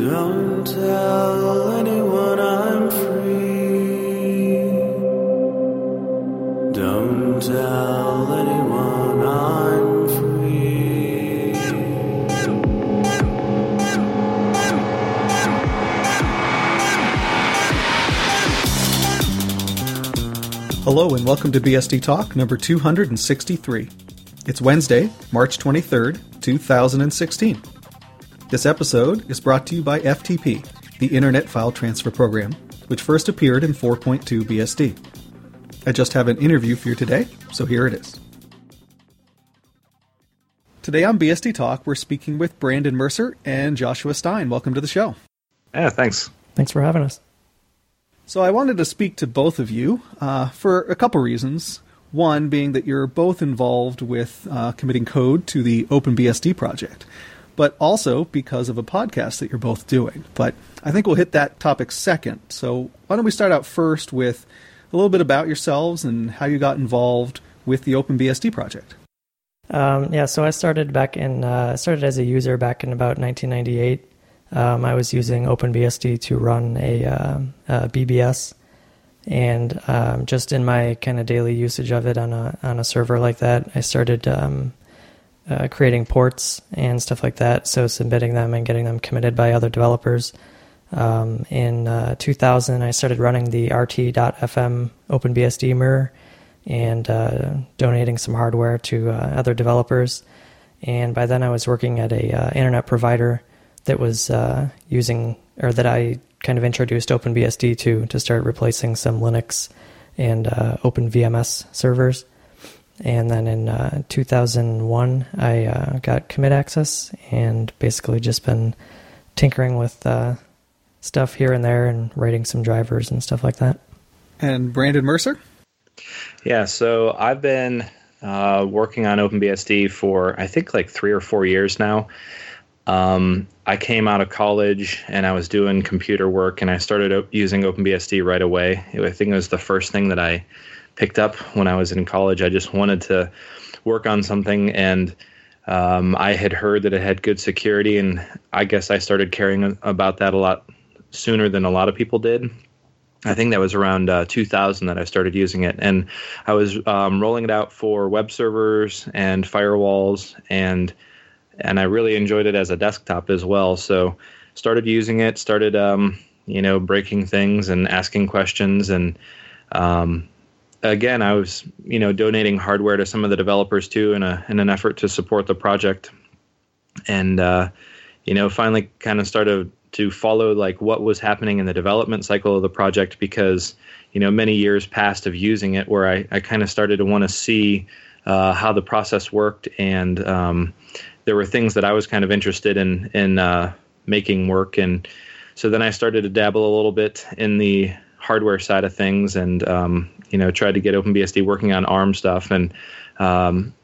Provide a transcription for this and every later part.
Don't tell anyone I'm free. Don't tell anyone I'm free. Hello and welcome to BSD Talk number 263. It's Wednesday, March 23rd, 2016. This episode is brought to you by FTP, the Internet File Transfer Program, which first appeared in 4.2 BSD. I just have an interview for you today, so here it is. Today on BSD Talk, we're speaking with Brandon Mercer and Joshua Stein. Welcome to the show. Yeah, thanks. Thanks for having us. So I wanted to speak to both of you uh, for a couple reasons. One being that you're both involved with uh, committing code to the OpenBSD project, but also because of a podcast that you're both doing. But I think we'll hit that topic second. So why don't we start out first with a little bit about yourselves and how you got involved with the OpenBSD project? Um, yeah, so I started back in uh, started as a user back in about 1998. Um, I was using OpenBSD to run a, uh, a BBS, and um, just in my kind of daily usage of it on a on a server like that, I started um, uh, creating ports and stuff like that. So submitting them and getting them committed by other developers. Um, in uh, 2000, I started running the RT.FM OpenBSD mirror and uh, donating some hardware to uh, other developers. And by then, I was working at a uh, internet provider that was uh, using or that I kind of introduced OpenBSD to to start replacing some Linux and OpenVMS servers. And then in uh, 2001, I uh, got commit access and basically just been tinkering with uh, stuff here and there and writing some drivers and stuff like that. And Brandon Mercer? Yeah, so I've been uh, working on OpenBSD for I think like three or four years now. Um, I came out of college and I was doing computer work and I started using OpenBSD right away. I think it was the first thing that I picked up when I was in college. I just wanted to work on something and um, I had heard that it had good security and I guess I started caring about that a lot sooner than a lot of people did. I think that was around uh, 2000 that I started using it, and I was um, rolling it out for web servers and firewalls, and and I really enjoyed it as a desktop as well. So started using it, started um, you know breaking things and asking questions, and um, again I was you know donating hardware to some of the developers too in a in an effort to support the project, and uh, you know finally kind of started to follow like what was happening in the development cycle of the project because you know many years passed of using it where I, I kind of started to want to see uh, how the process worked. And um, there were things that I was kind of interested in in uh, making work. And so then I started to dabble a little bit in the hardware side of things and um, you know tried to get OpenBSD working on ARM stuff. And um,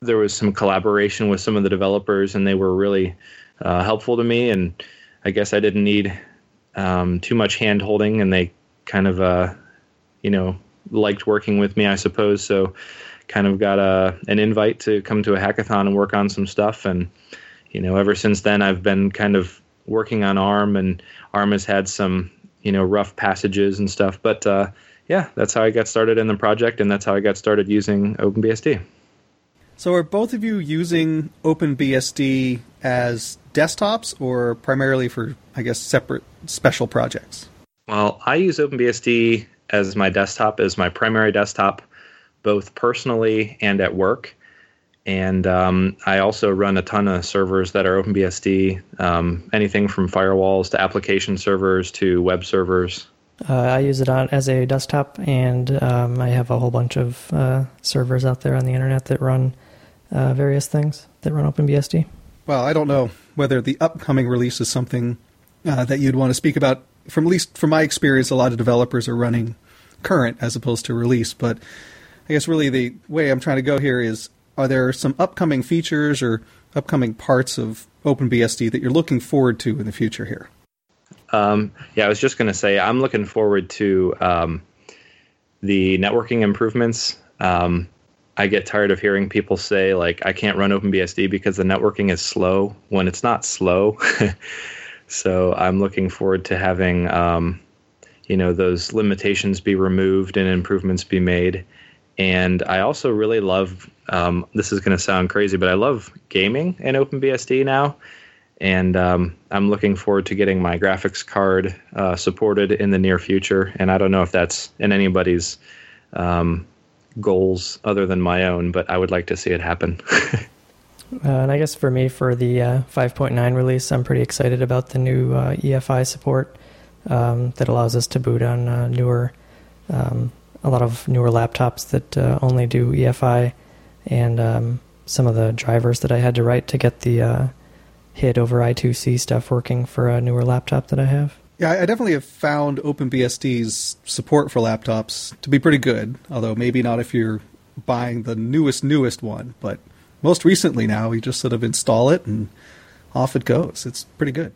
there was some collaboration with some of the developers and they were really uh, helpful to me. And I guess I didn't need um, too much hand holding, and they kind of, uh, you know, liked working with me, I suppose. So, kind of got a an invite to come to a hackathon and work on some stuff, and you know, ever since then, I've been kind of working on ARM, and ARM has had some, you know, rough passages and stuff, but uh, yeah, that's how I got started in the project, and that's how I got started using OpenBSD. So, are both of you using OpenBSD as desktops or primarily for, I guess, separate special projects? Well, I use OpenBSD as my desktop, as my primary desktop, both personally and at work. And um, I also run a ton of servers that are OpenBSD, um, anything from firewalls to application servers to web servers. Uh, I use it on, as a desktop, and um, I have a whole bunch of uh, servers out there on the internet that run uh, various things that run OpenBSD. Well, I don't know whether the upcoming release is something uh, that you'd want to speak about. From at least from my experience, a lot of developers are running current as opposed to release. But I guess really the way I'm trying to go here is: are there some upcoming features or upcoming parts of OpenBSD that you're looking forward to in the future here? Um, yeah, I was just going to say I'm looking forward to um, the networking improvements. Um, I get tired of hearing people say like I can't run OpenBSD because the networking is slow when it's not slow. So I'm looking forward to having, um, you know, those limitations be removed and improvements be made. And I also really love. Um, this is going to sound crazy, but I love gaming in OpenBSD now and um, I'm looking forward to getting my graphics card uh, supported in the near future. And I don't know if that's in anybody's um, goals other than my own, but I would like to see it happen. uh, and I guess for me, for the uh, 5.9 release, I'm pretty excited about the new uh, EFI support um, that allows us to boot on uh, newer, um, a lot of newer laptops that uh, only do EFI, and um, some of the drivers that I had to write to get the HID over I2C stuff working for a newer laptop that I have. Yeah, I definitely have found OpenBSD's support for laptops to be pretty good, although maybe not if you're buying the newest, newest one. But most recently now, you just sort of install it and off it goes. It's pretty good.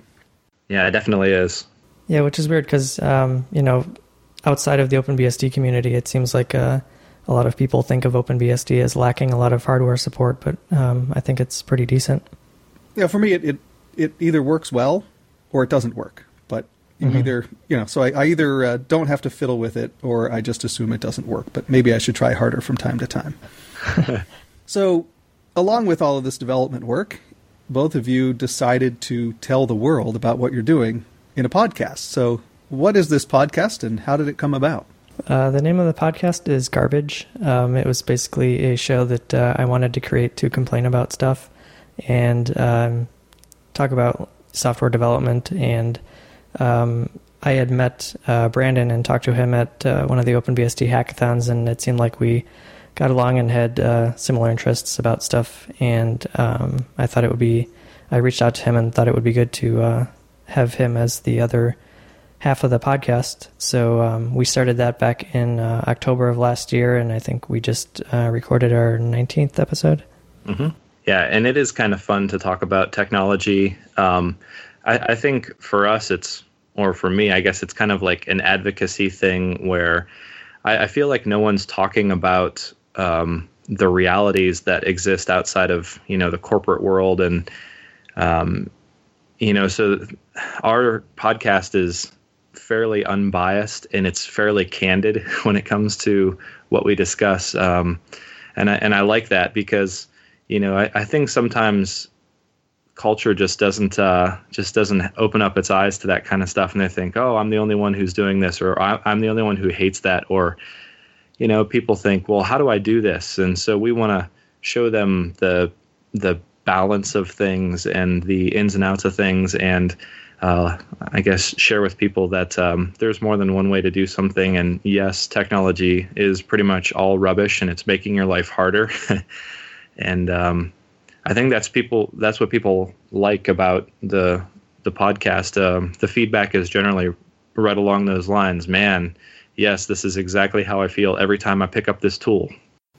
Yeah, it definitely is. Yeah, which is weird because, um, you know, outside of the OpenBSD community, it seems like uh, a lot of people think of OpenBSD as lacking a lot of hardware support, but um, I think it's pretty decent yeah, for me, it, it, it either works well or it doesn't work. But mm-hmm. either, you know, so I, I either uh, don't have to fiddle with it or I just assume it doesn't work. But maybe I should try harder from time to time. so, along with all of this development work, both of you decided to tell the world about what you're doing in a podcast. So, what is this podcast and how did it come about? Uh, the name of the podcast is Garbage. Um, it was basically a show that uh, I wanted to create to complain about stuff and um, talk about software development. And um, I had met uh, Brandon and talked to him at uh, one of the OpenBSD hackathons, and it seemed like we got along and had uh, similar interests about stuff. And um, I thought it would be, I reached out to him and thought it would be good to uh, have him as the other half of the podcast. So um, we started that back in uh, October of last year, and I think we just uh, recorded our 19th episode. Mm-hmm. Yeah, and it is kind of fun to talk about technology. Um, I, I think for us, it's or for me, I guess it's kind of like an advocacy thing where I, I feel like no one's talking about um, the realities that exist outside of you know the corporate world, and um, you know, so our podcast is fairly unbiased and it's fairly candid when it comes to what we discuss, um, and I, and I like that because you know, I, I think sometimes culture just doesn't uh, just doesn't open up its eyes to that kind of stuff, and they think, oh, I'm the only one who's doing this, or I'm the only one who hates that, or you know, people think, well, how do I do this? And so we want to show them the the balance of things and the ins and outs of things, and uh, I guess share with people that um, there's more than one way to do something. And yes, technology is pretty much all rubbish, and it's making your life harder. and um, I think that's people. That's what people like about the the podcast. Um, the feedback is generally right along those lines. Man, yes, this is exactly how I feel every time I pick up this tool.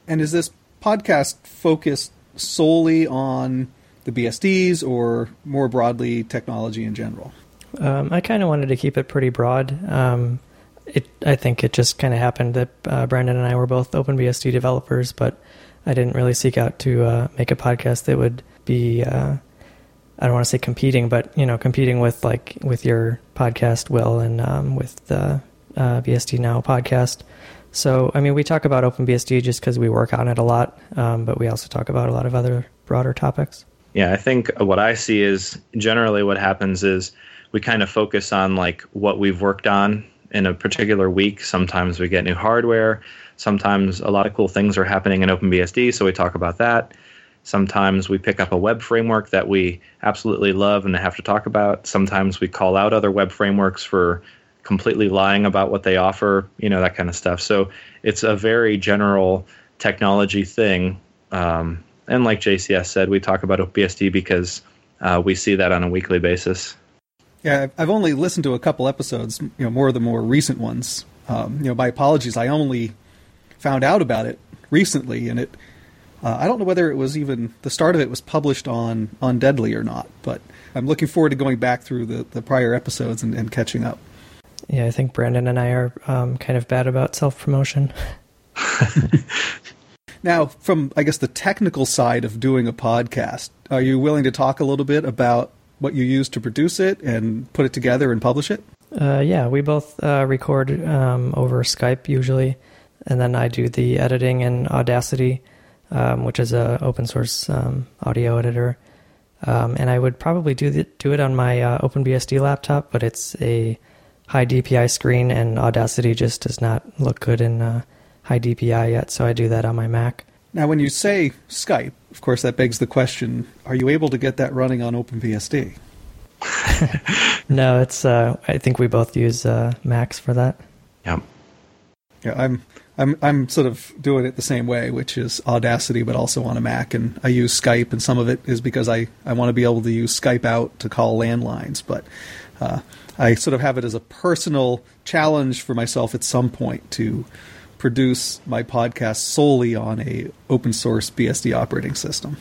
And is this podcast focused solely on the BSDs or more broadly technology in general? Um, I kind of wanted to keep it pretty broad. Um, it, I think it just kind of happened that uh, Brandon and I were both OpenBSD developers, but I didn't really seek out to uh, make a podcast that would be uh, I don't want to say competing, but you know, competing with like with your podcast, Will, and um, with the uh, BSD Now podcast. So, I mean, we talk about OpenBSD just because we work on it a lot, um, but we also talk about a lot of other broader topics. Yeah, I think what I see is generally what happens is we kind of focus on like what we've worked on in a particular week. Sometimes we get new hardware. Sometimes a lot of cool things are happening in OpenBSD, so we talk about that. Sometimes we pick up a web framework that we absolutely love and have to talk about. Sometimes we call out other web frameworks for completely lying about what they offer, you know, that kind of stuff. So it's a very general technology thing. Um, and like JCS said, we talk about OpenBSD because uh, we see that on a weekly basis. Yeah, I've only listened to a couple episodes, you know, more of the more recent ones. Um, you know, my apologies. I only found out about it recently, and it uh, I don't know whether it was even the start of it was published on Undeadly or not, but I'm looking forward to going back through the, the prior episodes and, and catching up. Yeah, I think Brandon and I are um, kind of bad about self promotion. now, from I guess the technical side of doing a podcast, are you willing to talk a little bit about what you use to produce it and put it together and publish it? Uh, yeah, we both uh, record um, over Skype usually, and then I do the editing in Audacity, um, which is a open source um, audio editor. Um, and I would probably do the, do it on my uh, OpenBSD laptop, but it's a high DPI screen, and Audacity just does not look good in uh, high DPI yet. So I do that on my Mac. Now, when you say Skype, of course, that begs the question: Are you able to get that running on OpenBSD? no, it's. Uh, I think we both use uh, Macs for that. Yep. Yeah, I'm. I'm I'm sort of doing it the same way, which is Audacity, but also on a Mac, and I use Skype, and some of it is because I, I want to be able to use Skype out to call landlines, but uh, I sort of have it as a personal challenge for myself at some point to produce my podcast solely on a open source BSD operating system.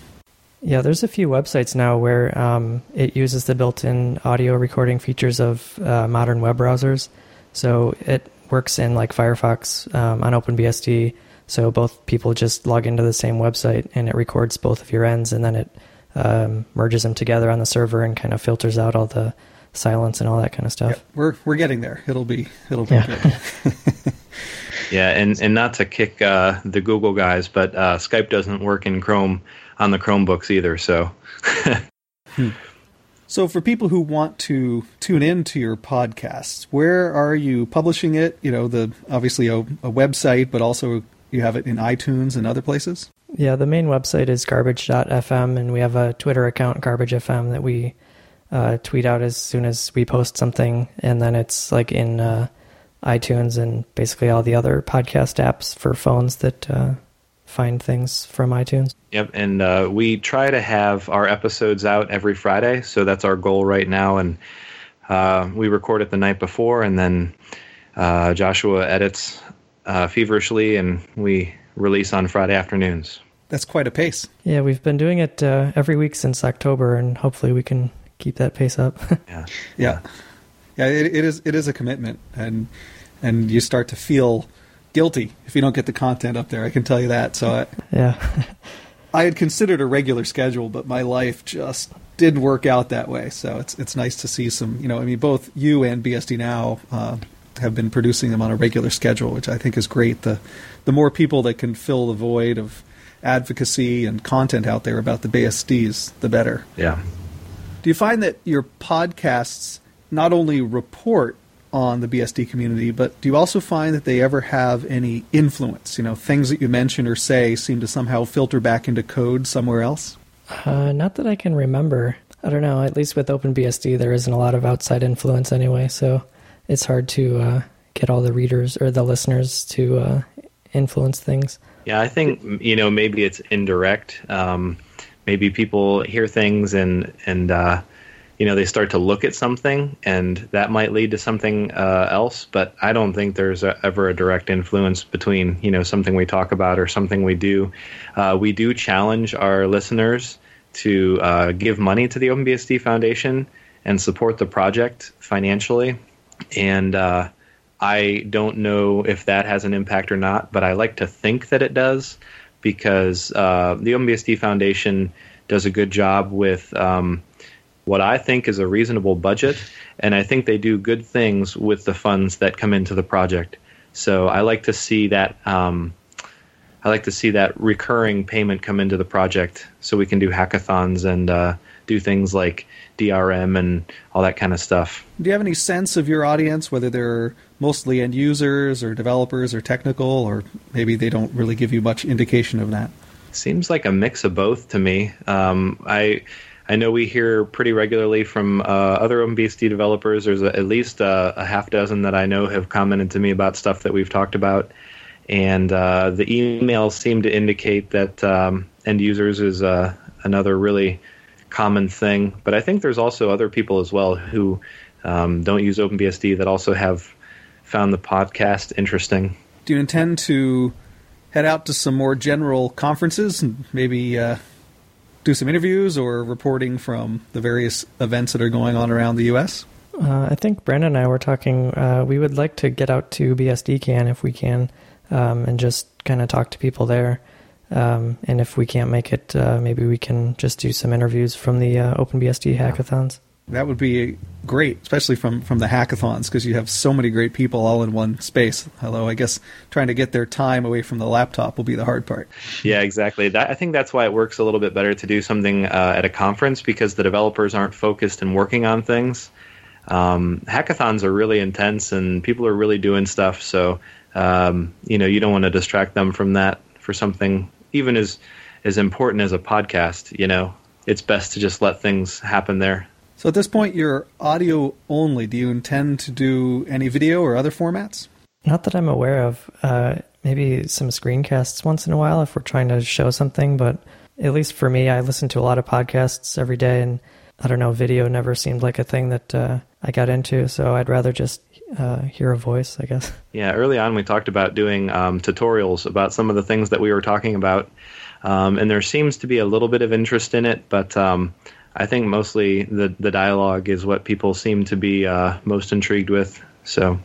Yeah, there's a few websites now where um, it uses the built-in audio recording features of uh, modern web browsers. So it works in like Firefox um, on OpenBSD. So both people just log into the same website and it records both of your ends, and then it um, merges them together on the server and kind of filters out all the silence and all that kind of stuff. Yeah, we're we're getting there. It'll be it'll be Yeah. good. Yeah, and, and not to kick uh, the Google guys, but uh, Skype doesn't work in Chrome on the Chromebooks either. So So, for people who want to tune in to your podcasts, where are you publishing it? You know, the obviously a, a website, but also you have it in iTunes and other places. Yeah, the main website is garbage.fm, and we have a Twitter account, garbagefm, that we uh, tweet out as soon as we post something, and then it's like in uh, iTunes and basically all the other podcast apps for phones that uh, find things from iTunes. Yep, and uh, we try to have our episodes out every Friday, so that's our goal right now. And uh, we record it the night before, and then uh, Joshua edits uh, feverishly, and we release on Friday afternoons. That's quite a pace. Yeah, we've been doing it uh, every week since October, and hopefully we can keep that pace up. Yeah, Yeah, yeah. It, it is it is a commitment, and and you start to feel guilty if you don't get the content up there. I can tell you that. So I, yeah. I had considered a regular schedule, but my life just didn't work out that way. So it's it's nice to see some. You know, I mean, both you and BSD now uh, have been producing them on a regular schedule, which I think is great. The the more people that can fill the void of advocacy and content out there about the BSDs, the better. yeah. Do you find that your podcasts not only report on the BSD community, but do you also find that they ever have any influence? You know, things that you mention or say seem to somehow filter back into code somewhere else? Uh, not that I can remember. I don't know. At least with OpenBSD, there isn't a lot of outside influence anyway, so it's hard to uh, get all the readers or the listeners to uh, influence things. Yeah, I think you know maybe it's indirect. Um, maybe people hear things and and uh, you know they start to look at something, and that might lead to something uh, else. But I don't think there's a, ever a direct influence between you know something we talk about or something we do. Uh, we do challenge our listeners to uh, give money to the OpenBSD Foundation and support the project financially, and uh, I don't know if that has an impact or not, but I like to think that it does because uh, the OpenBSD Foundation does a good job with um, what I think is a reasonable budget, and I think they do good things with the funds that come into the project. So I like to see that. Um, I like to see that recurring payment come into the project, so we can do hackathons and uh, do things like DRM and all that kind of stuff. Do you have any sense of your audience, whether they're mostly end users or developers or technical, or maybe they don't really give you much indication of that? Seems like a mix of both to me. Um, I I know we hear pretty regularly from uh, other OpenBSD developers. There's a, at least uh, a half dozen that I know have commented to me about stuff that we've talked about, and uh, the emails seem to indicate that um, end users is uh, another really common thing. But I think there's also other people as well who um, don't use OpenBSD that also have found the podcast interesting. Do you intend to head out to some more general conferences and maybe uh, do some interviews or reporting from the various events that are going on around the U.S.? Uh, I think Brandon and I were talking. Uh, we would like to get out to BSD Can if we can, um, and just kind of talk to people there. Um, and if we can't make it, uh, maybe we can just do some interviews from the uh, OpenBSD hackathons. That would be great, especially from, from the hackathons, because you have so many great people all in one space. Although I guess trying to get their time away from the laptop will be the hard part. Yeah, exactly. That, I think that's why it works a little bit better to do something uh, at a conference because the developers aren't focused and working on things. Um, hackathons are really intense and people are really doing stuff. So um, you know you don't want to distract them from that for something even as as important as a podcast. You know, it's best to just let things happen there. So at this point, you're audio only. Do you intend to do any video or other formats? Not that I'm aware of. Uh, maybe some screencasts once in a while if we're trying to show something, but at least for me, I listen to a lot of podcasts every day, and I don't know, video never seemed like a thing that uh, I got into, so I'd rather just uh, hear a voice, I guess. Yeah, early on we talked about doing um, tutorials about some of the things that we were talking about, um, and there seems to be a little bit of interest in it, but um, I think mostly the the dialogue is what people seem to be uh, most intrigued with. So,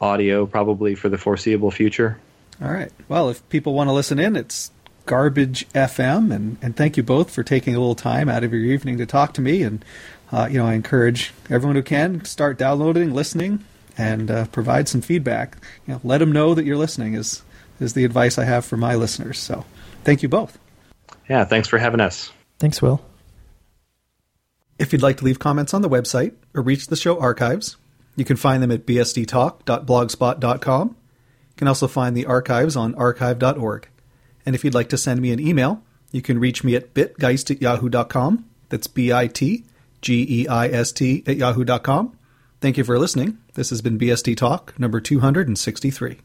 audio probably for the foreseeable future. All right. Well, if people want to listen in, it's Garbage FM, and, and thank you both for taking a little time out of your evening to talk to me. And uh, you know, I encourage everyone who can start downloading, listening, and uh, provide some feedback. You know, let them know that you're listening is is the advice I have for my listeners. So, thank you both. Yeah, thanks for having us. Thanks, Will. If you'd like to leave comments on the website or reach the show archives, you can find them at bsdtalk.blogspot.com. You can also find the archives on archive.org. And if you'd like to send me an email, you can reach me at bitgeist at yahoo.com. That's B I T G E I S T at yahoo.com. Thank you for listening. This has been BSD Talk number 263.